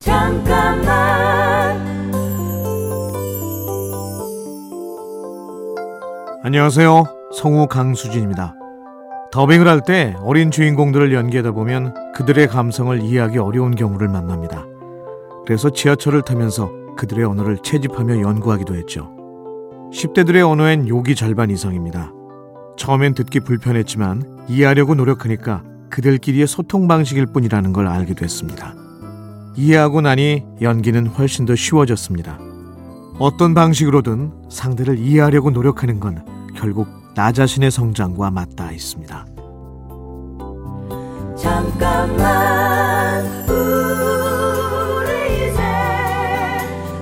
잠깐만 안녕하세요. 성우 강수진입니다. 더빙을 할 때 어린 주인공들을 연기하다 보면 그들의 감성을 이해하기 어려운 경우를 만납니다. 그래서 지하철을 타면서 그들의 언어를 채집하며 연구하기도 했죠. 10대들의 언어엔 욕이 절반 이상입니다. 처음엔 듣기 불편했지만 이해하려고 노력하니까 그들끼리의 소통 방식일 뿐이라는 걸 알게 됐습니다. 이해하고 나니 연기는 훨씬 더 쉬워졌습니다. 어떤 방식으로든 상대를 이해하려고 노력하는 건 결국 나 자신의 성장과 맞닿아 있습니다. 잠깐만 우리 이제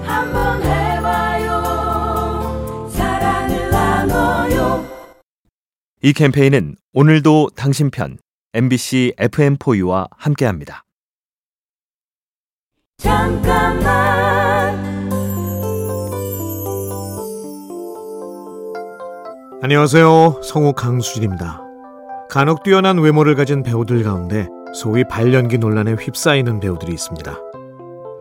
한번 해봐요 사랑을 나눠요 이 캠페인은 오늘도 당신 편 MBC FM4U와 함께합니다. 잠깐만 안녕하세요. 성우 강수진입니다. 간혹 뛰어난 외모를 가진 배우들 가운데 소위 발연기 논란에 휩싸이는 배우들이 있습니다.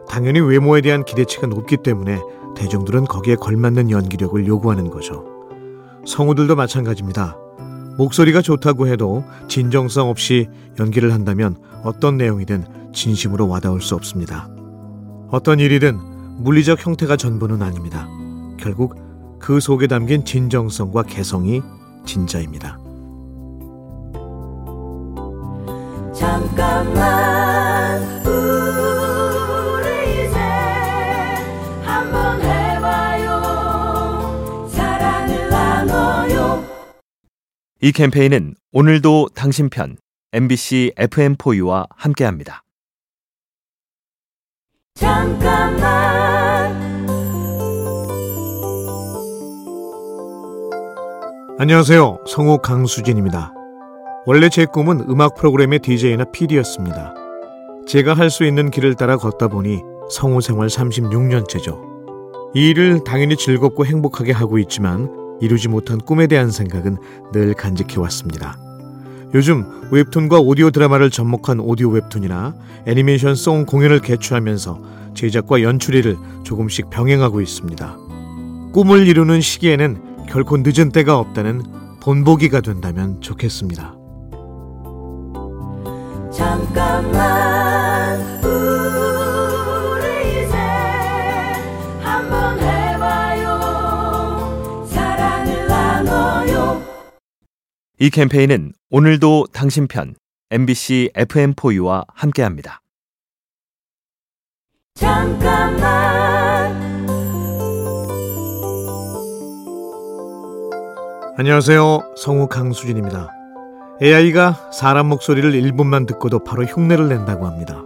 당연히 외모에 대한 기대치가 높기 때문에 대중들은 거기에 걸맞는 연기력을 요구하는 거죠. 성우들도 마찬가지입니다. 목소리가 좋다고 해도 진정성 없이 연기를 한다면 어떤 내용이든 진심으로 와닿을 수 없습니다. 어떤 일이든 물리적 형태가 전부는 아닙니다. 결국 그 속에 담긴 진정성과 개성이 진짜입니다. 잠깐만 우리 이제 한번 해봐요 사랑을 나눠요 이 캠페인은 오늘도 당신 편 MBC FM4U와 함께합니다. 잠깐만 안녕하세요. 성우 강수진입니다. 원래 제 꿈은 음악 프로그램의 DJ나 PD였습니다. 제가 할 수 있는 길을 따라 걷다 보니 성우 생활 36년째죠. 이 일을 당연히 즐겁고 행복하게 하고 있지만 이루지 못한 꿈에 대한 생각은 늘 간직해 왔습니다. 요즘 웹툰과 오디오 드라마를 접목한 오디오 웹툰이나 애니메이션 송 공연을 개최하면서 제작과 연출일을 조금씩 병행하고 있습니다. 꿈을 이루는 시기에는 결코 늦은 때가 없다는 본보기가 된다면 좋겠습니다. 잠깐만 이 캠페인은 오늘도 당신 편 MBC FM4U와 함께합니다. 잠깐만 안녕하세요. 성우 강수진입니다. AI가 사람 목소리를 1분만 듣고도 바로 흉내를 낸다고 합니다.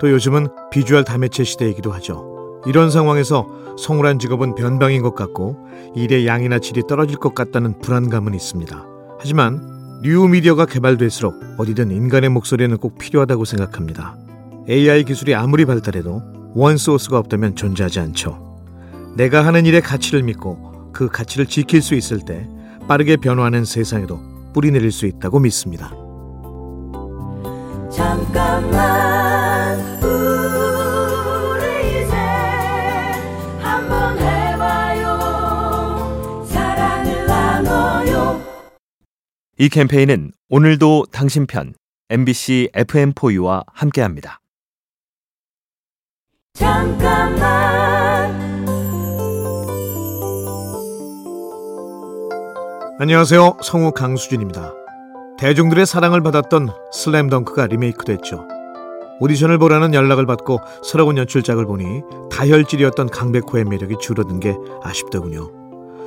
또 요즘은 비주얼 다매체 시대이기도 하죠. 이런 상황에서 성우란 직업은 변방인 것 같고 일의 양이나 질이 떨어질 것 같다는 불안감은 있습니다. 하지만 뉴미디어가 개발될수록 어디든 인간의 목소리는 꼭 필요하다고 생각합니다. AI 기술이 아무리 발달해도 원소스가 없다면 존재하지 않죠. 내가 하는 일의 가치를 믿고 그 가치를 지킬 수 있을 때 빠르게 변화하는 세상에도 뿌리 내릴 수 있다고 믿습니다. 잠깐만 이 캠페인은 오늘도 당신 편 MBC FM4U와 함께합니다. 잠깐만 안녕하세요. 성우 강수진입니다. 대중들의 사랑을 받았던 슬램덩크가 리메이크됐죠. 오디션을 보라는 연락을 받고 새로운 연출작을 보니 다혈질이었던 강백호의 매력이 줄어든 게 아쉽더군요.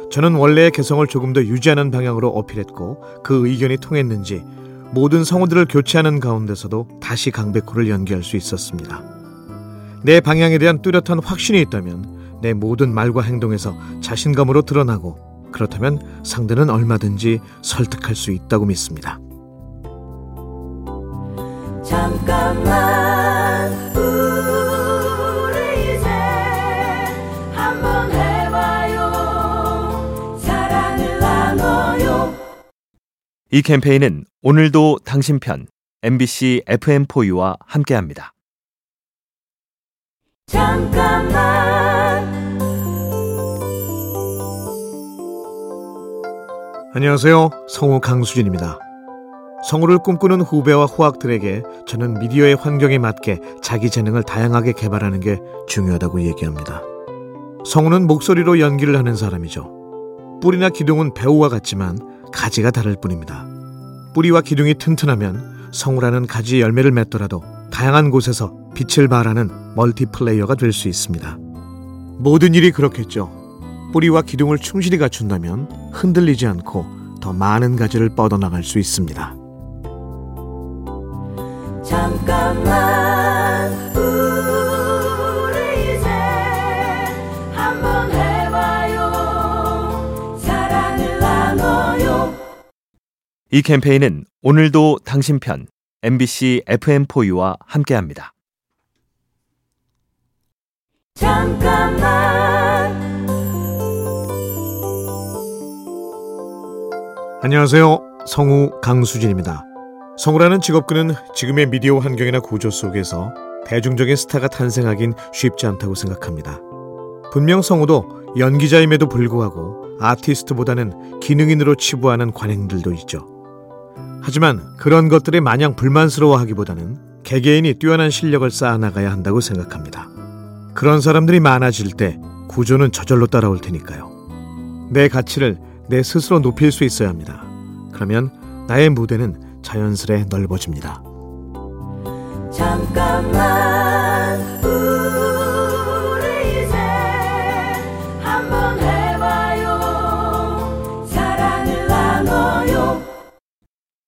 저는 원래의 개성을 조금 더 유지하는 방향으로 어필했고 그 의견이 통했는지 모든 성우들을 교체하는 가운데서도 다시 강백호를 연기할 수 있었습니다. 내 방향에 대한 뚜렷한 확신이 있다면 내 모든 말과 행동에서 자신감으로 드러나고 그렇다면 상대는 얼마든지 설득할 수 있다고 믿습니다. 잠깐만 이 캠페인은 오늘도 당신 편 MBC FM4U와 함께합니다. 잠깐만 안녕하세요. 성우 강수진입니다. 성우를 꿈꾸는 후배와 후학들에게 저는 미디어의 환경에 맞게 자기 재능을 다양하게 개발하는 게 중요하다고 얘기합니다. 성우는 목소리로 연기를 하는 사람이죠. 뿌리나 기둥은 배우와 같지만 가지가 다를 뿐입니다. 뿌리와 기둥이 튼튼하면 성우라는 가지의 열매를 맺더라도 다양한 곳에서 빛을 발하는 멀티플레이어가 될 수 있습니다. 모든 일이 그렇겠죠. 뿌리와 기둥을 충실히 갖춘다면 흔들리지 않고 더 많은 가지를 뻗어나갈 수 있습니다. 잠깐만 이 캠페인은 오늘도 당신 편 MBC FM4U와 함께합니다. 잠깐만 안녕하세요. 성우 강수진입니다. 성우라는 직업군은 지금의 미디어 환경이나 구조 속에서 대중적인 스타가 탄생하긴 쉽지 않다고 생각합니다. 분명 성우도 연기자임에도 불구하고 아티스트보다는 기능인으로 치부하는 관행들도 있죠. 하지만 그런 것들에 마냥 불만스러워하기보다는 개개인이 뛰어난 실력을 쌓아나가야 한다고 생각합니다. 그런 사람들이 많아질 때 구조는 저절로 따라올 테니까요. 내 가치를 내 스스로 높일 수 있어야 합니다. 그러면 나의 무대는 자연스레 넓어집니다. 잠깐만